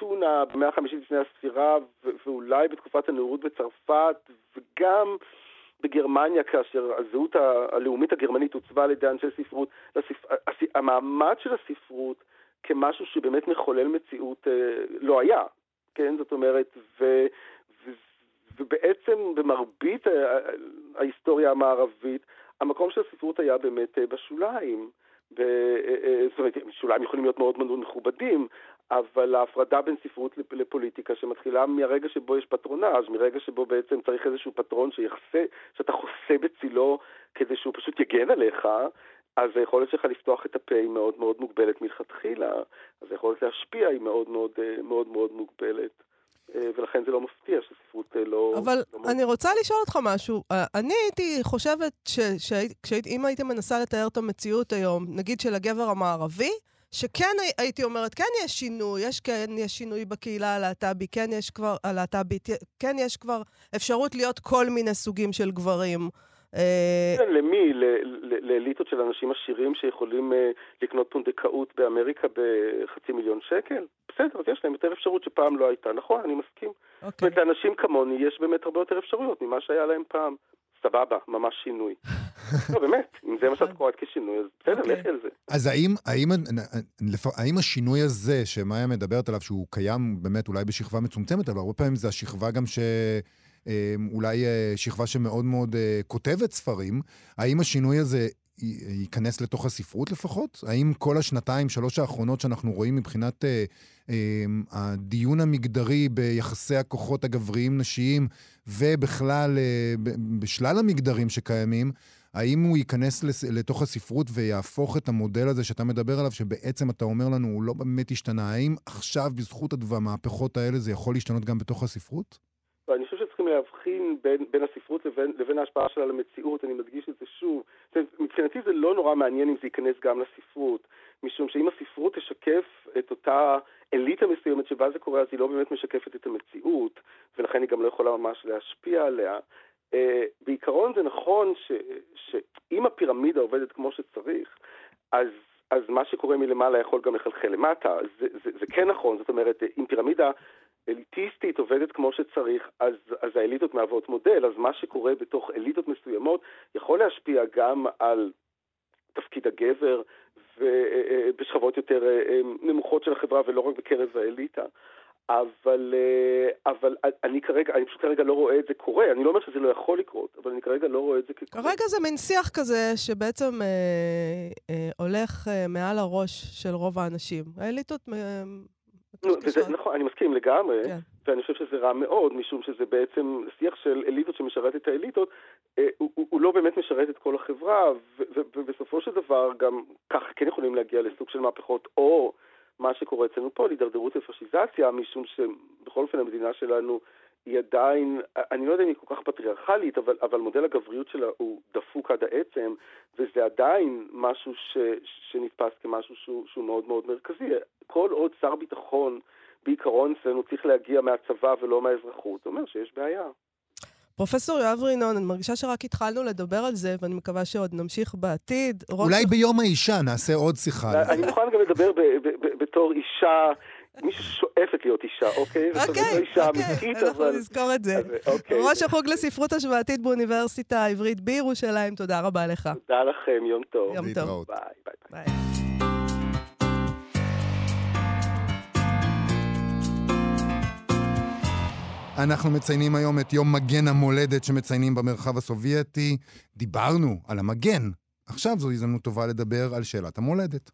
אתונה במאה החמישית לפני הספירה, ואולי בתקופת הנאורות בצרפת, וגם בגרמניה, כאשר הזהות הלאומית הגרמנית עוצבה על ידי אנשי ספרות, לספ... המעמד של הספרות כמשהו שבאמת מחולל מציאות אה, לא היה, כן? זאת אומרת, ו... ו... ובעצם במרבית ההיסטוריה המערבית, המקום של הספרות היה באמת אה, בשוליים. ב... אה, זאת אומרת, שוליים יכולים להיות מאוד מאוד מכובדים, אבל ההפרדה בין ספרות לפוליטיקה שמתחילה מהרגע שבו יש פטרונאז', מרגע שבו בעצם צריך איזשהו פטרון שיחסה, שאתה חוסה בצילו כדי שהוא פשוט יגן עליך, אז היכולת שלך לפתוח את הפה היא מאוד מאוד מוגבלת מלכתחילה, אז היכולת להשפיע היא מאוד מאוד מאוד מאוד מוגבלת. אה, ולכן זה לא מפתיע שספרות אה, לא... אבל לא אני רוצה לשאול אותך משהו. אה, אני הייתי חושבת שאם הייתי מנסה לתאר את המציאות היום, נגיד של הגבר המערבי, שכן הייתי אומרת, כן יש שינוי, יש כן יש שינוי בקהילה הלהט"בית, כן יש כבר, הלהט"בית, כן יש כבר אפשרות להיות כל מיני סוגים של גברים. אה, כן, למי? לאליטות של אנשים עשירים שיכולים אה, לקנות פונדקאות באמריקה בחצי מיליון שקל? בסדר, אז יש להם יותר אפשרות שפעם לא הייתה. נכון, אני מסכים. אוקיי. זאת אומרת, לאנשים כמוני יש באמת הרבה יותר אפשרויות ממה שהיה להם פעם. סבבה, ממש שינוי. לא, באמת, אם זה מה שאת קוראת כשינוי, אז בסדר, אוקיי. לכי על זה. אז האם, האם, האם השינוי הזה שמאיה מדברת עליו, שהוא קיים באמת אולי בשכבה מצומצמת, אבל הרבה פעמים זה השכבה גם ש... אמ, אולי אה, שכבה שמאוד מאוד אה, כותבת ספרים, האם השינוי הזה ייכנס לתוך הספרות לפחות? האם כל השנתיים, שלוש האחרונות שאנחנו רואים מבחינת אה, אה, הדיון המגדרי ביחסי הכוחות הגבריים-נשיים, ובכלל אה, בשלל המגדרים שקיימים, האם הוא ייכנס לס- לתוך הספרות ויהפוך את המודל הזה שאתה מדבר עליו, שבעצם אתה אומר לנו, הוא לא באמת השתנה? האם עכשיו, בזכות המהפכות האלה, זה יכול להשתנות גם בתוך הספרות? שצריכים להבחין בין, בין הספרות לבין, לבין ההשפעה שלה על המציאות, אני מדגיש את זה שוב. מבחינתי זה לא נורא מעניין אם זה ייכנס גם לספרות, משום שאם הספרות תשקף את אותה אליטה מסוימת שבה זה קורה, אז היא לא באמת משקפת את המציאות, ולכן היא גם לא יכולה ממש להשפיע עליה. Uh, בעיקרון זה נכון ש, שאם הפירמידה עובדת כמו שצריך, אז, אז מה שקורה מלמעלה יכול גם לחלחל למטה. זה, זה, זה כן נכון, זאת אומרת, אם פירמידה אליטיסטית עובדת כמו שצריך, אז, אז האליטות מהוות מודל, אז מה שקורה בתוך אליטות מסוימות יכול להשפיע גם על תפקיד הגבר ובשכבות יותר אה, נמוכות של החברה ולא רק בקרב האליטה. אבל, אה, אבל אני כרגע, אני פשוט כרגע לא רואה את זה קורה. אני לא אומר שזה לא יכול לקרות, אבל אני כרגע לא רואה את זה כקורה. כרגע זה מין שיח כזה שבעצם אה, אה, הולך אה, מעל הראש של רוב האנשים. האליטות... אה, וזה, נכון, אני מסכים לגמרי, כן. ואני חושב שזה רע מאוד, משום שזה בעצם שיח של אליטות שמשרת את האליטות, אה, הוא, הוא, לא באמת משרת את כל החברה, ו, ו, ובסופו של דבר גם ככה כן יכולים להגיע לסוג של מהפכות, או מה שקורה אצלנו פה, להידרדרות ופשיזציה, משום שבכל אופן המדינה שלנו היא עדיין, אני לא יודע אם היא כל כך פטריארכלית, אבל, אבל מודל הגבריות שלה הוא דפוק עד העצם, וזה עדיין משהו ש, שנתפס כמשהו שהוא, שהוא מאוד מאוד מרכזי. כל עוד שר ביטחון בעיקרון אצלנו צריך להגיע מהצבא ולא מהאזרחות, זה אומר שיש בעיה. פרופסור יואב רינון, אני מרגישה שרק התחלנו לדבר על זה, ואני מקווה שעוד נמשיך בעתיד. אולי ביום האישה נעשה עוד שיחה. אני מוכן גם לדבר ב- ב- ב- בתור אישה, מישהו ששואפת להיות אישה, אוקיי? זאת אומרת, לא אוקיי, אישה אוקיי, אמיתית, אנחנו אבל... נזכור את זה. אז, אוקיי. ראש החוג לספרות השוואתית באוניברסיטה העברית בירושלים, תודה רבה לך. תודה לכם, יום טוב. יום טוב. ביי. ביי. ביי. אנחנו מציינים היום את יום מגן המולדת שמציינים במרחב הסובייטי. דיברנו על המגן. עכשיו זו הזדמנות טובה לדבר על שאלת המולדת.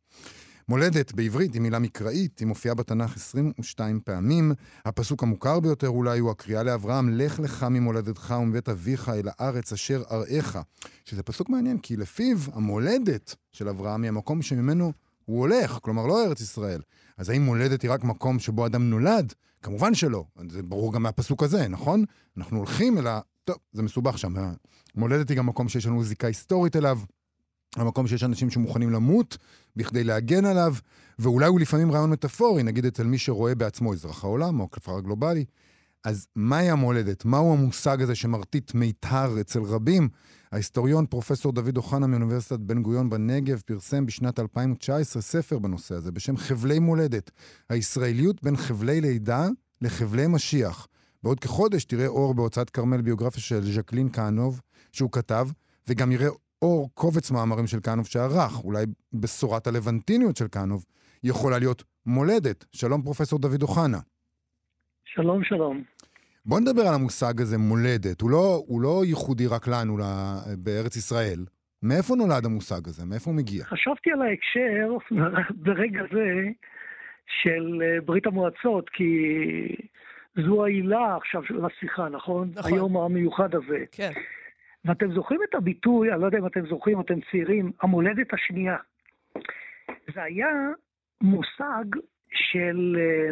מולדת בעברית היא מילה מקראית, היא מופיעה בתנ"ך 22 פעמים. הפסוק המוכר ביותר אולי הוא הקריאה לאברהם, לך לך ממולדתך ומבית אביך אל הארץ אשר אראך. שזה פסוק מעניין, כי לפיו המולדת של אברהם היא המקום שממנו הוא הולך, כלומר לא ארץ ישראל. אז האם מולדת היא רק מקום שבו אדם נולד? כמובן שלא. זה ברור גם מהפסוק הזה, נכון? אנחנו הולכים אל ה... טוב, זה מסובך שם. מולדת היא גם מקום שיש לנו זיקה היסטורית אליו. המקום שיש אנשים שמוכנים למות בכדי להגן עליו, ואולי הוא לפעמים רעיון מטאפורי, נגיד אצל מי שרואה בעצמו אזרח העולם או כפר הגלובלי. אז מהי המולדת? מהו המושג הזה שמרטיט מיתר אצל רבים? ההיסטוריון פרופסור דוד אוחנה מאוניברסיטת בן גוריון בנגב פרסם בשנת 2019 ספר בנושא הזה בשם חבלי מולדת, הישראליות בין חבלי לידה לחבלי משיח. בעוד כחודש תראה אור בהוצאת כרמל ביוגרפיה של ז'קלין כהנוב, שהוא כתב, וגם יראה אור קובץ מאמרים של כהנוב שערך, אולי בשורת הלבנטיניות של כהנוב, יכולה להיות מולדת. שלום פרופסור דוד אוחנה. שלום, שלום. בוא נדבר על המושג הזה, מולדת. הוא לא, הוא לא ייחודי רק לנו, לה, בארץ ישראל. מאיפה נולד המושג הזה? מאיפה הוא מגיע? חשבתי על ההקשר ברגע זה של אה, ברית המועצות, כי זו העילה עכשיו של השיחה, נכון? נכון. היום המיוחד הזה. כן. ואתם זוכרים את הביטוי, אני לא יודע אם אתם זוכרים, אתם צעירים, המולדת השנייה. זה היה מושג של אה,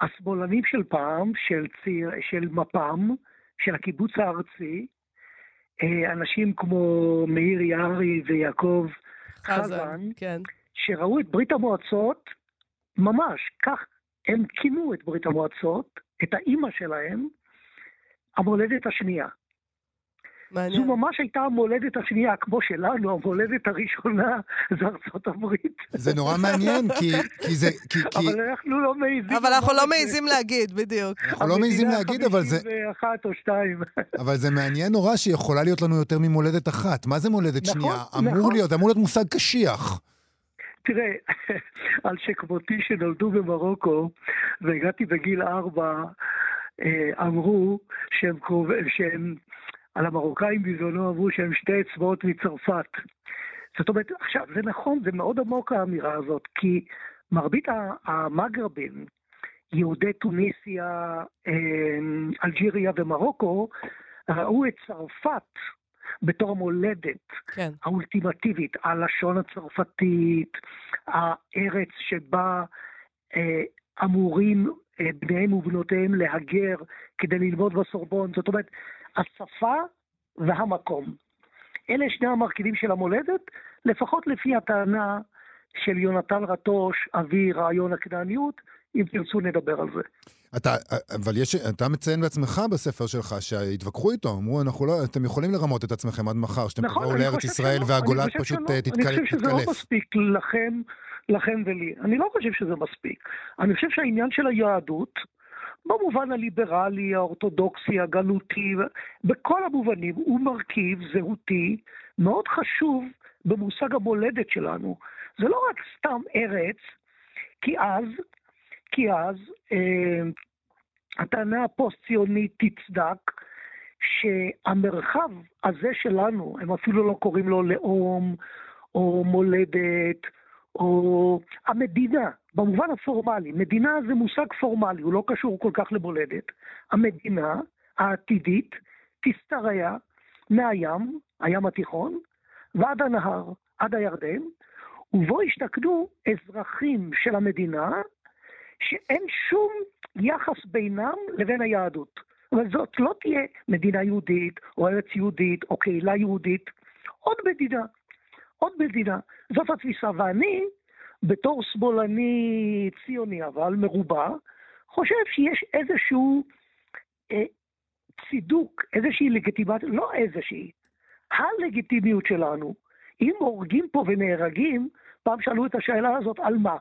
השמאלנים של פעם, של, ציר, של מפ"ם, של הקיבוץ הארצי, אה, אנשים כמו מאיר יערי ויעקב חזן, חזן, כן. שראו את ברית המועצות, ממש, כך הם כינו את ברית המועצות, את האימא שלהם, המולדת השנייה. מעניין. זו ממש הייתה המולדת השנייה, כמו שלנו, המולדת הראשונה זה ארצות הברית. זה נורא מעניין, כי, כי זה... כי, כי אבל אנחנו לא מעיזים... אבל אנחנו לא. מעיזים להגיד, בדיוק. אנחנו לא מעיזים להגיד, אבל זה, המדינה ה-51 או 2. אבל זה מעניין נורא שיכולה להיות לנו יותר ממולדת אחת. מה זה מולדת נכון, שנייה? אמור נכון. להיות, אמור להיות מושג קשיח. תראה, על שכמותי שנולדו במרוקו, והגעתי בגיל ארבע, אה, אמרו שהם, קרוב, שהם על המרוקאים בזמנו אמרו שהם שתי אצבעות מצרפת. זאת אומרת, עכשיו, זה נכון, זה מאוד עמוק האמירה הזאת, כי מרבית המגרבים, יהודי טוניסיה, אמ, אלג'יריה ומרוקו, ראו את צרפת בתור המולדת כן. האולטימטיבית, הלשון הצרפתית, הארץ שבה אה, אמורים אה, בניהם ובנותיהם להגר כדי ללמוד בסורבון. זאת אומרת, השפה והמקום. אלה שני המרכיבים של המולדת, לפחות לפי הטענה של יונתן רטוש, אבי רעיון הכנעניות, אם תרצו נדבר על זה. אתה, אבל יש, אתה מציין בעצמך בספר שלך שהתווכחו איתו, אמרו, אנחנו לא, אתם יכולים לרמות את עצמכם עד מחר, שאתם נכון, תבואו לארץ ישראל שלא, חושב פשוט שלא. אה, תתקל- אני חושב שזה לא תתקלף. מספיק לכם, לכם ולי. אני לא חושב שזה מספיק. אני חושב שהעניין של היהדות, במובן הליברלי, האורתודוקסי, הגלותי, בכל המובנים, הוא מרכיב זהותי מאוד חשוב במושג המולדת שלנו. זה לא רק סתם ארץ, כי אז, כי אז אה, הטענה הפוסט-ציונית תצדק שהמרחב הזה שלנו, הם אפילו לא קוראים לו לאום או מולדת, או המדינה, במובן הפורמלי, מדינה זה מושג פורמלי, הוא לא קשור כל כך למולדת. המדינה העתידית תשתרע מהים, הים התיכון, ועד הנהר, עד הירדן, ובו ישתכנו אזרחים של המדינה שאין שום יחס בינם לבין היהדות. אבל זאת לא תהיה מדינה יהודית, או ארץ יהודית, או קהילה יהודית, עוד מדינה. עוד מדינה. זאת התפיסה. ואני, בתור שמאלני ציוני, אבל מרובע, חושב שיש איזשהו אה, צידוק, איזושהי לגיטימציה, לא איזושהי, הלגיטימיות שלנו. אם הורגים פה ונהרגים, פעם שאלו את השאלה הזאת, על מה?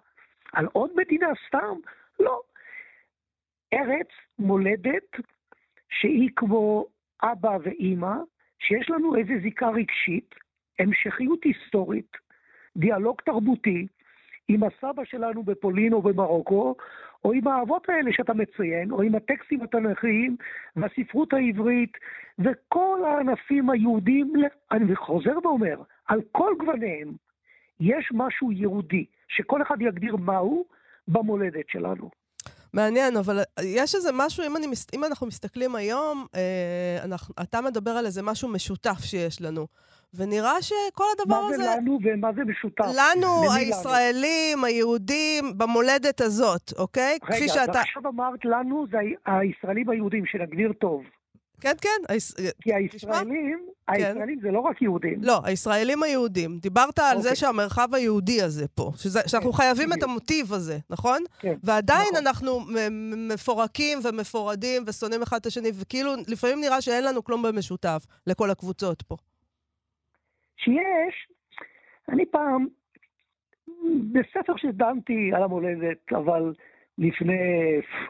על עוד מדינה סתם? לא. ארץ, מולדת, שהיא כמו אבא ואימא, שיש לנו איזו זיקה רגשית, המשכיות היסטורית, דיאלוג תרבותי, עם הסבא שלנו בפולין או במרוקו, או עם האבות האלה שאתה מציין, או עם הטקסטים התנ"כיים והספרות העברית, וכל הענפים היהודים, אני חוזר ואומר, על כל גווניהם, יש משהו יהודי, שכל אחד יגדיר מהו במולדת שלנו. מעניין, אבל יש איזה משהו, אם, אני, אם אנחנו מסתכלים היום, אה, אנחנו, אתה מדבר על איזה משהו משותף שיש לנו. ונראה שכל הדבר מה הזה... זה לנו ומה זה משותף? לנו, הישראלים, היהודים, במולדת הזאת, אוקיי? רגע, כפי שאתה... עכשיו אמרת לנו, זה הישראלים היהודים, שנגדיר טוב. כן, כן. היש... כי הישראלים, הישראלים זה לא רק יהודים. לא, הישראלים היהודים. דיברת על זה אוקיי. שהמרחב היהודי הזה פה, שזה, שאנחנו חייבים את. המוטיב הזה, נכון? כן, ועדיין נכון. אנחנו מפורקים ומפורדים ושונאים אחד את השני, וכאילו לפעמים נראה שאין לנו כלום במשותף לכל הקבוצות פה. שיש, אני פעם, בספר שדנתי על המולדת, אבל לפני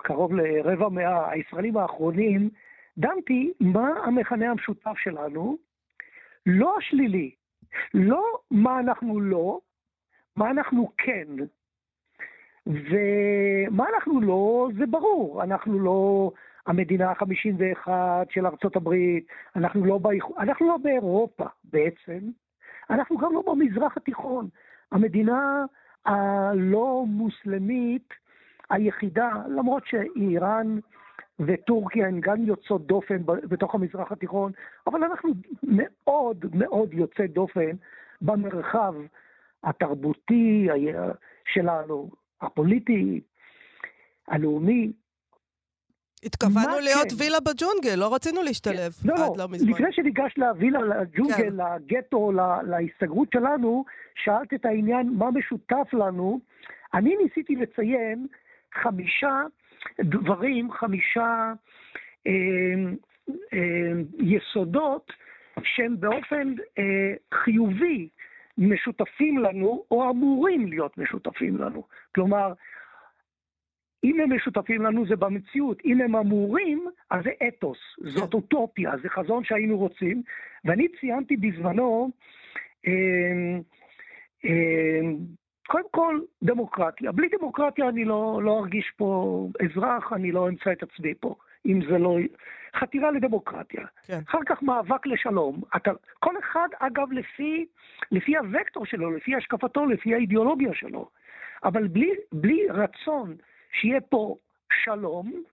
קרוב לרבע מאה, הישראלים האחרונים, דנתי מה המכנה המשותף שלנו, לא השלילי, לא מה אנחנו לא, מה אנחנו כן. ומה אנחנו לא, זה ברור, אנחנו לא המדינה ה-51 של ארצות הברית, אנחנו לא, באיחוד, אנחנו לא באירופה בעצם, אנחנו גם לא במזרח התיכון. המדינה הלא מוסלמית היחידה, למרות שאיראן וטורקיה הן גם יוצאות דופן בתוך המזרח התיכון, אבל אנחנו מאוד מאוד יוצאי דופן במרחב התרבותי שלנו, הפוליטי, הלאומי. התכוונו להיות כן? וילה בג'ונגל, לא רצינו להשתלב לא, עד לא, לא מזמן. לפני שניגש לווילה, כן. לג'ונגל, לגטו, ל- להסתגרות שלנו, שאלת את העניין מה משותף לנו. אני ניסיתי לציין חמישה דברים, חמישה אה, אה, יסודות שהם באופן אה, חיובי משותפים לנו, או אמורים להיות משותפים לנו. כלומר, אם הם משותפים לנו זה במציאות, אם הם אמורים, אז זה אתוס, זאת אוטופיה, זה חזון שהיינו רוצים. ואני ציינתי בזמנו, אה, אה, קודם כל, דמוקרטיה. בלי דמוקרטיה אני לא, לא ארגיש פה אזרח, אני לא אמצא את עצמי פה. אם זה לא... חתירה לדמוקרטיה. כן. אחר כך מאבק לשלום. אתה, כל אחד, אגב, לפי, לפי הוקטור שלו, לפי השקפתו, לפי האידיאולוגיה שלו. אבל בלי, בלי רצון שיהיה פה שלום,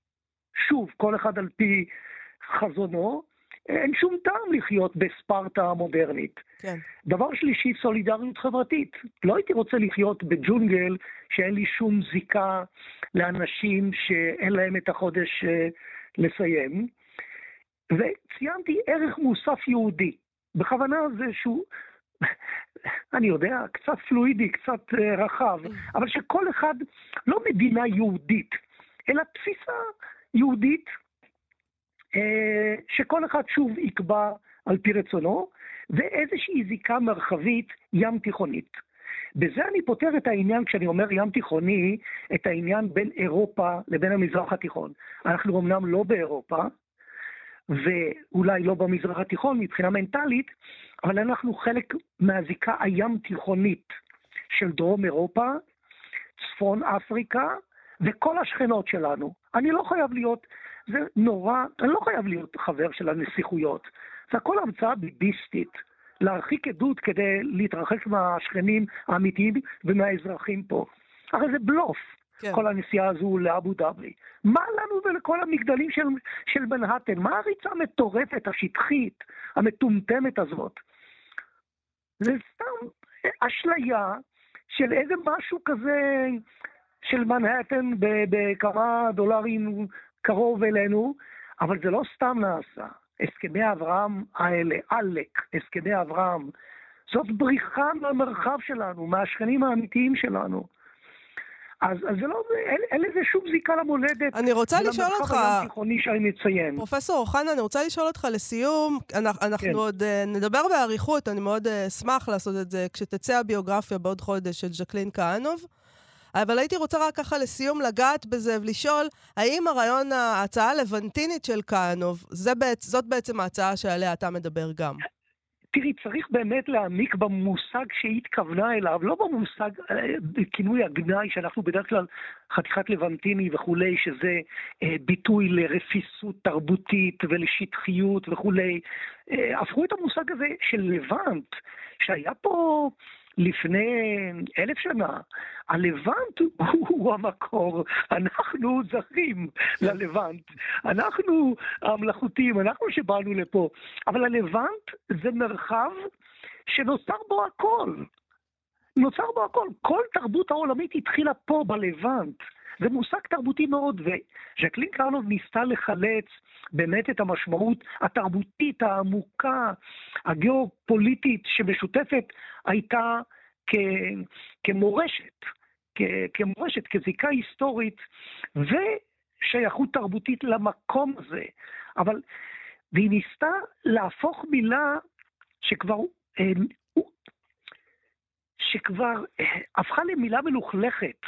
שוב, כל אחד על פי חזונו, אין שום טעם לחיות בספרטה המודרנית. כן. דבר שלישי, סולידריות חברתית. לא הייתי רוצה לחיות בג'ונגל שאין לי שום זיקה לאנשים שאין להם את החודש אה, לסיים. וציינתי ערך מוסף יהודי. בכוונה זה שהוא, אני יודע, קצת פלואידי, קצת אה, רחב, אבל שכל אחד, לא מדינה יהודית, אלא תפיסה יהודית, אה, שכל אחד שוב יקבע על פי רצונו, ואיזושהי זיקה מרחבית ים תיכונית. בזה אני פותר את העניין, כשאני אומר ים תיכוני, את העניין בין אירופה לבין המזרח התיכון. אנחנו אמנם לא באירופה, ואולי לא במזרח התיכון מבחינה מנטלית, אבל אנחנו חלק מהזיקה הים תיכונית של דרום אירופה, צפון אפריקה וכל השכנות שלנו. אני לא חייב להיות, זה נורא, אני לא חייב להיות חבר של הנסיכויות. זה הכל המצאה ביביסטית. להרחיק עדות כדי להתרחק מהשכנים האמיתיים ומהאזרחים פה. הרי זה בלוף. כן. כל הנסיעה הזו לאבו דאבי. מה לנו ולכל המגדלים של, של מנהטן? מה הריצה המטורפת, השטחית, המטומטמת הזאת? זה סתם אשליה של איזה משהו כזה של מנהטן בכמה דולרים קרוב אלינו, אבל זה לא סתם נעשה. הסכמי אברהם האלה, עלק, הסכמי אברהם, זאת בריחה מהמרחב שלנו, מהשכנים האמיתיים שלנו. אז, אז זה לא, אין, אין לזה שום זיקה למולדת. אני רוצה לשאול אותך, שאני מציין. פרופסור אוחנה, אני רוצה לשאול אותך לסיום, אנחנו כן. עוד uh, נדבר באריכות, אני מאוד uh, אשמח לעשות את זה כשתצא הביוגרפיה בעוד חודש של ז'קלין כהנוב. אבל הייתי רוצה רק ככה לסיום לגעת בזה ולשאול, האם הרעיון, ההצעה הלבנטינית של כהנוב, זאת בעצם ההצעה שעליה אתה מדבר גם? תראי, צריך באמת להעמיק במושג שהיא התכוונה אליו, לא במושג, אה, הגנאי שאנחנו בדרך כלל חתיכת לבנטיני וכולי, שזה אה, ביטוי לרפיסות תרבותית ולשטחיות וכולי. אה, הפכו את המושג הזה של לבנט, שהיה פה לפני אלף שנה, הלבנט הוא המקור, אנחנו זרים ללבנט, אנחנו המלאכותיים, אנחנו שבאנו לפה, אבל הלבנט זה מרחב שנוצר בו הכל. נוצר בו הכל. כל תרבות העולמית התחילה פה, בלבנט. זה מושג תרבותי מאוד, וז'קלין קרלוב ניסתה לחלץ באמת את המשמעות התרבותית העמוקה, הגיאופוליטית שמשותפת הייתה כ, כמורשת, כ, כמורשת, כזיקה היסטורית ושייכות תרבותית למקום הזה. אבל, והיא ניסתה להפוך מילה שכבר, אה, שכבר אה, הפכה למילה מלוכלכת.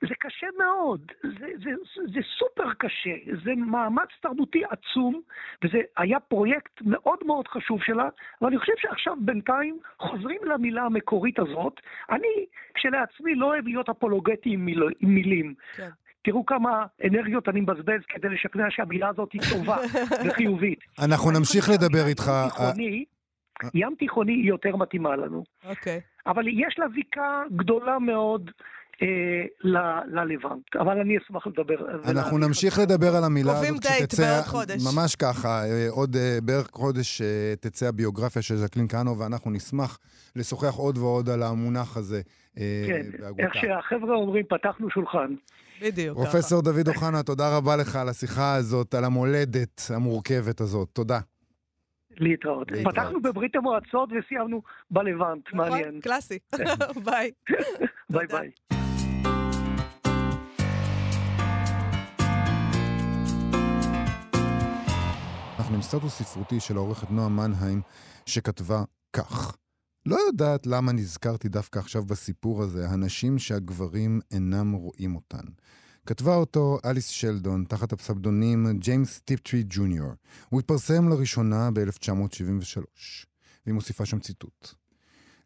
זה קשה מאוד, זה, זה, זה, זה סופר קשה, זה מאמץ תרבותי עצום, וזה היה פרויקט מאוד מאוד חשוב שלה, ואני חושב שעכשיו בינתיים חוזרים למילה המקורית הזאת. אני כשלעצמי לא אוהב להיות אפולוגטי עם, מיל, עם מילים. כן. תראו כמה אנרגיות אני מבזבז כדי לשכנע שהמילה הזאת היא טובה וחיובית. אנחנו נמשיך לדבר איתך. ים תיכוני היא יותר מתאימה לנו. אוקיי. אבל יש לה זיקה גדולה מאוד אה, ללבנט, אבל אני אשמח לדבר. אנחנו נמשיך לדבר על המילה הזאת כשתצא... ממש ככה, אה, עוד אה, בערך חודש תצא הביוגרפיה של ז'קלין כהנוב, ואנחנו נשמח לשוחח עוד ועוד על המונח הזה כן, איך שהחבר'ה אומרים, פתחנו שולחן. בדיוק. פרופסור דוד אוחנה, תודה רבה לך על השיחה הזאת, על המולדת המורכבת הזאת. תודה. להתראות. פתחנו בברית המועצות וסיימנו בלבנט, נכון, מעניין. קלאסי. ביי. ביי ביי. עם סטטוס ספרותי של העורכת נועה מנהיים, שכתבה כך: לא יודעת למה נזכרתי דווקא עכשיו בסיפור הזה, הנשים שהגברים אינם רואים אותן. כתבה אותו אליס שלדון תחת הפסבדונים ג'יימס טיפטרי ג'וניור. הוא התפרסם לראשונה ב-1973, והיא מוסיפה שם ציטוט: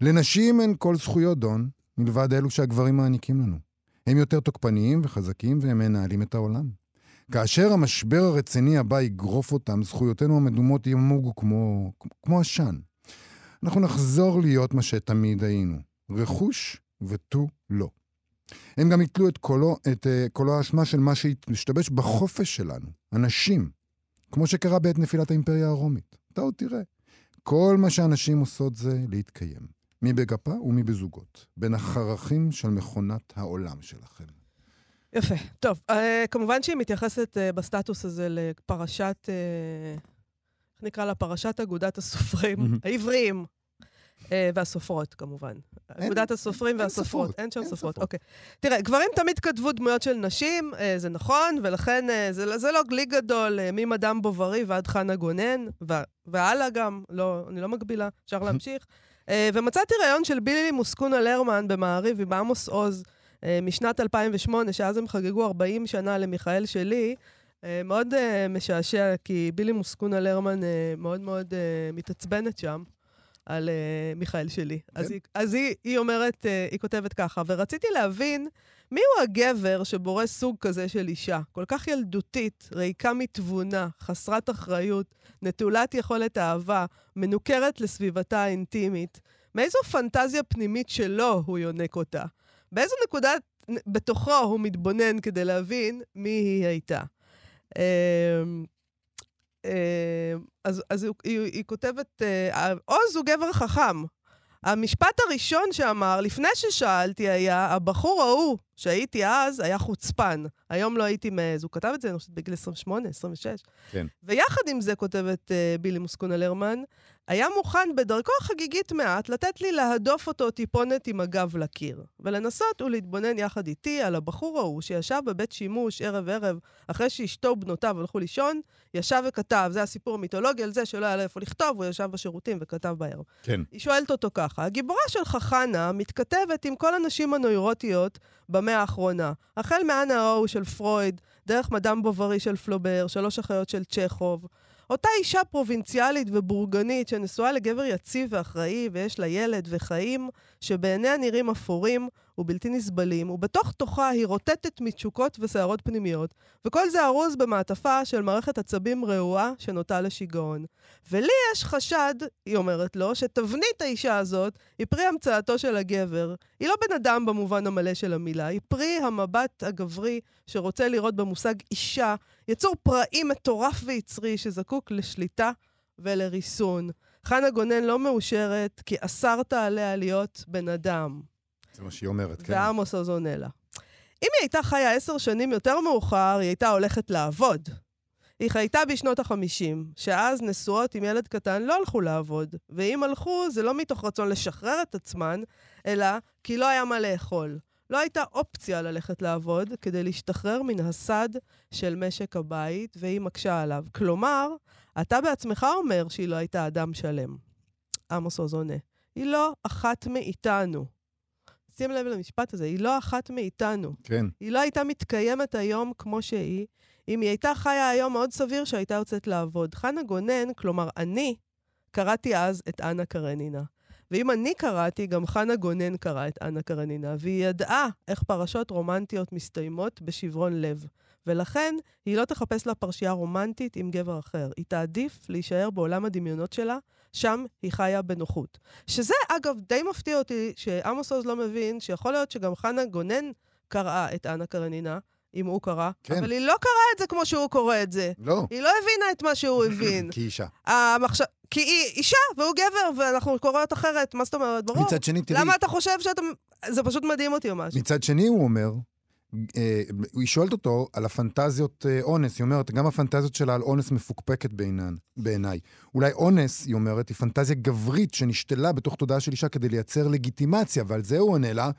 לנשים אין כל זכויות, דון, מלבד אלו שהגברים מעניקים לנו. הם יותר תוקפניים וחזקים והם מנהלים את העולם. כאשר המשבר הרציני הבא יגרוף אותם, זכויותינו המדומות ימוגו כמו, עשן. אנחנו נחזור להיות מה שתמיד היינו, רכוש ותו לא. הם גם יתלו את קולו, את uh, קולו האשמה של מה שהשתבש בחופש שלנו, אנשים, כמו שקרה בעת נפילת האימפריה הרומית. אתה עוד תראה. כל מה שאנשים עושות זה להתקיים, מי בגפה ומי בזוגות, בין החרכים של מכונת העולם שלכם. יפה. טוב, uh, כמובן שהיא מתייחסת uh, בסטטוס הזה לפרשת, uh, איך נקרא לה? פרשת אגודת הסופרים, העבריים. אה, והסופרות, כמובן. אגודת הסופרים והסופרות. אין שם סופרות, אוקיי. תראה, גברים תמיד כתבו דמויות של נשים, אה, זה נכון, ולכן אה, זה, זה לא גלי גדול, ממדאם בוברי ועד חנה גונן, והלאה גם, לא, אני לא מגבילה, אפשר להמשיך. ומצאתי ראיון של בילי מוסקונה לרמן במעריב עם עמוס עוז משנת 2008, שאז הם חגגו 40 שנה למיכאל שלי. מאוד משעשע, כי בילי מוסקונה לרמן מאוד מאוד מתעצבנת שם. על uh, מיכאל שלי. כן. אז, היא, אז היא, היא אומרת, uh, היא כותבת ככה, ורציתי להבין מיהו הגבר שבורא סוג כזה של אישה, כל כך ילדותית, ריקה מתבונה, חסרת אחריות, נטולת יכולת אהבה, מנוכרת לסביבתה האינטימית. מאיזו פנטזיה פנימית שלו הוא יונק אותה? באיזו נקודה בתוכו הוא מתבונן כדי להבין מי היא הייתה? Uh, אה, אז, אז היא, היא כותבת, אה, עוז הוא גבר חכם. המשפט הראשון שאמר, לפני ששאלתי, היה, הבחור ההוא שהייתי אז, היה חוצפן. היום לא הייתי מעז. הוא כתב את זה, אני חושבת, בגיל 28, 26. כן. ויחד עם זה, כותבת uh, בילי מוסקונה לרמן, היה מוכן בדרכו החגיגית מעט לתת לי להדוף אותו טיפונת עם הגב לקיר, ולנסות ולהתבונן יחד איתי על הבחור ההוא שישב בבית שימוש ערב-ערב אחרי שאשתו ובנותיו הלכו לישון, ישב וכתב, זה הסיפור המיתולוגי על זה שלא היה לו איפה לכתוב, הוא ישב בשירותים וכתב בערב. כן. היא שואלת אותו ככה, הגיבורה של חנה מתכתבת עם כל הנשים הנוירוטיות במאה האחרונה, החל מאנה האו של פרויד, דרך מדאם בוברי של פלובר, שלוש אחיות של צ'כוב, אותה אישה פרובינציאלית ובורגנית שנשואה לגבר יציב ואחראי ויש לה ילד וחיים שבעיניה נראים אפורים ובלתי נסבלים, ובתוך תוכה היא רוטטת מתשוקות וסערות פנימיות, וכל זה ארוז במעטפה של מערכת עצבים רעועה שנוטה לשיגעון. ולי יש חשד, היא אומרת לו, שתבנית האישה הזאת היא פרי המצאתו של הגבר. היא לא בן אדם במובן המלא של המילה, היא פרי המבט הגברי שרוצה לראות במושג אישה יצור פראי מטורף ויצרי שזקוק לשליטה ולריסון. חנה גונן לא מאושרת כי אסרת עליה להיות בן אדם. זה מה שהיא אומרת, כן. ועמוס עוז עונה לה. אם היא הייתה חיה עשר שנים יותר מאוחר, היא הייתה הולכת לעבוד. היא חייתה בשנות החמישים, שאז נשואות עם ילד קטן לא הלכו לעבוד, ואם הלכו, זה לא מתוך רצון לשחרר את עצמן, אלא כי לא היה מה לאכול. לא הייתה אופציה ללכת לעבוד כדי להשתחרר מן הסד של משק הבית, והיא מקשה עליו. כלומר, אתה בעצמך אומר שהיא לא הייתה אדם שלם. עמוס עוז עונה. היא לא אחת מאיתנו. שים לב למשפט הזה, היא לא אחת מאיתנו. כן. היא לא הייתה מתקיימת היום כמו שהיא. אם היא הייתה חיה היום, מאוד סביר שהייתה יוצאת לעבוד. חנה גונן, כלומר אני, קראתי אז את אנה קרנינה. ואם אני קראתי, גם חנה גונן קרא את אנה קרנינה, והיא ידעה איך פרשות רומנטיות מסתיימות בשברון לב. ולכן היא לא תחפש לה פרשייה רומנטית עם גבר אחר. היא תעדיף להישאר בעולם הדמיונות שלה, שם היא חיה בנוחות. שזה, אגב, די מפתיע אותי שעמוס עוז לא מבין שיכול להיות שגם חנה גונן קראה את אנה קרנינה, אם הוא קרא, כן. אבל היא לא קראה את זה כמו שהוא קורא את זה. לא. היא לא הבינה את מה שהוא הבין. כי אישה. המחש... כי היא אישה והוא גבר, ואנחנו קוראות אחרת, מה זאת אומרת? ברור. מצד שני, תראי... למה אתה חושב שאתה... זה פשוט מדהים אותי ממש. מצד שני, הוא אומר, היא שואלת אותו על הפנטזיות אה, אונס, היא אומרת, גם הפנטזיות שלה על אונס מפוקפקת בעינן, בעיניי. אולי אונס, היא אומרת, היא פנטזיה גברית שנשתלה בתוך תודעה של אישה כדי לייצר לגיטימציה, ועל זה הוא עונה לה,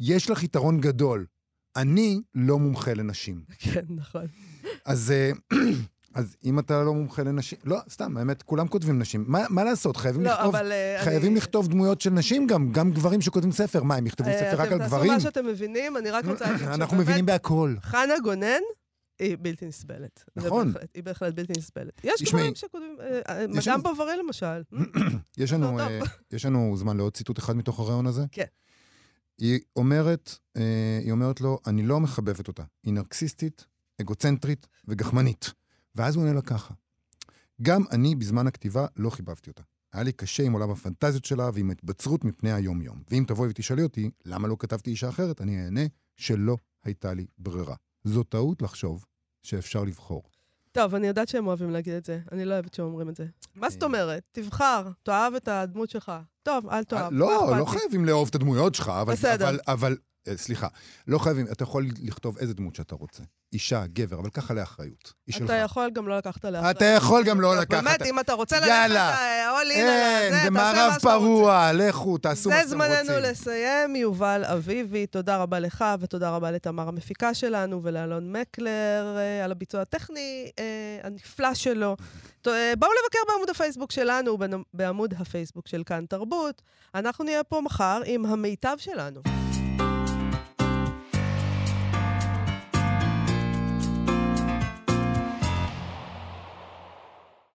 יש לך יתרון גדול. אני לא מומחה לנשים. כן, נכון. אז, אה, אז אם אתה לא מומחה לנשים, לא, סתם, האמת, כולם כותבים נשים. מה, מה לעשות? חייבים, לא, לכתוב, אבל, אה, חייבים אני... לכתוב דמויות של נשים גם, גם גברים שכותבים ספר. מה, הם יכתבו אה, ספר רק על גברים? אתם תעשו מה שאתם מבינים, אני רק רוצה להגיד אנחנו מבינים בהכל. חנה גונן היא בלתי נסבלת. נכון. בהחלט, היא בהחלט בלתי נסבלת. יש דברים שכותבים, מדאם בוברי למשל. יש לנו, יש לנו זמן לעוד ציטוט אחד מתוך הרעיון הזה? כן. היא אומרת, אה, היא אומרת לו, אני לא מחבבת אותה. היא נרקסיסטית, אגוצנטרית וגחמנית. ואז הוא עונה לה ככה: גם אני בזמן הכתיבה לא חיבבתי אותה. היה לי קשה עם עולם הפנטזיות שלה ועם התבצרות מפני היום-יום. ואם תבואי ותשאלי אותי למה לא כתבתי אישה אחרת, אני אענה שלא הייתה לי ברירה. זו טעות לחשוב שאפשר לבחור. טוב, אני יודעת שהם אוהבים להגיד את זה. אני לא אוהבת שהם אומרים את זה. מה זאת אומרת? תבחר, תאהב את הדמות שלך. טוב, אל תאהב. אה, לא, לא? חייבים לאהוב את הדמויות שלך, אבל... אה, סליחה, לא חייבים, אתה יכול לכתוב איזה דמות שאתה רוצה. אישה, גבר, אבל קח עליה אחריות. היא שלך. אתה יכול גם לא לקחת עליה. אתה יכול גם לא לקחת. באמת, אם אתה רוצה ללכת יאללה. all in על זה, אין, תעשה זה מה שאתה. פרוע, לכו, תעשו מה זה שאתם זמננו רוצים. לסיים. יובל אביבי, תודה רבה לך, ותודה רבה לתמר המפיקה שלנו, ולאלון מקלר אה, על הביצוע הטכני אה, הנפלא שלו. אה, בואו לבקר בעמוד הפייסבוק שלנו, בעמוד הפייסבוק של כאן תרבות. אנחנו נהיה פה מחר עם המיטב שלנו.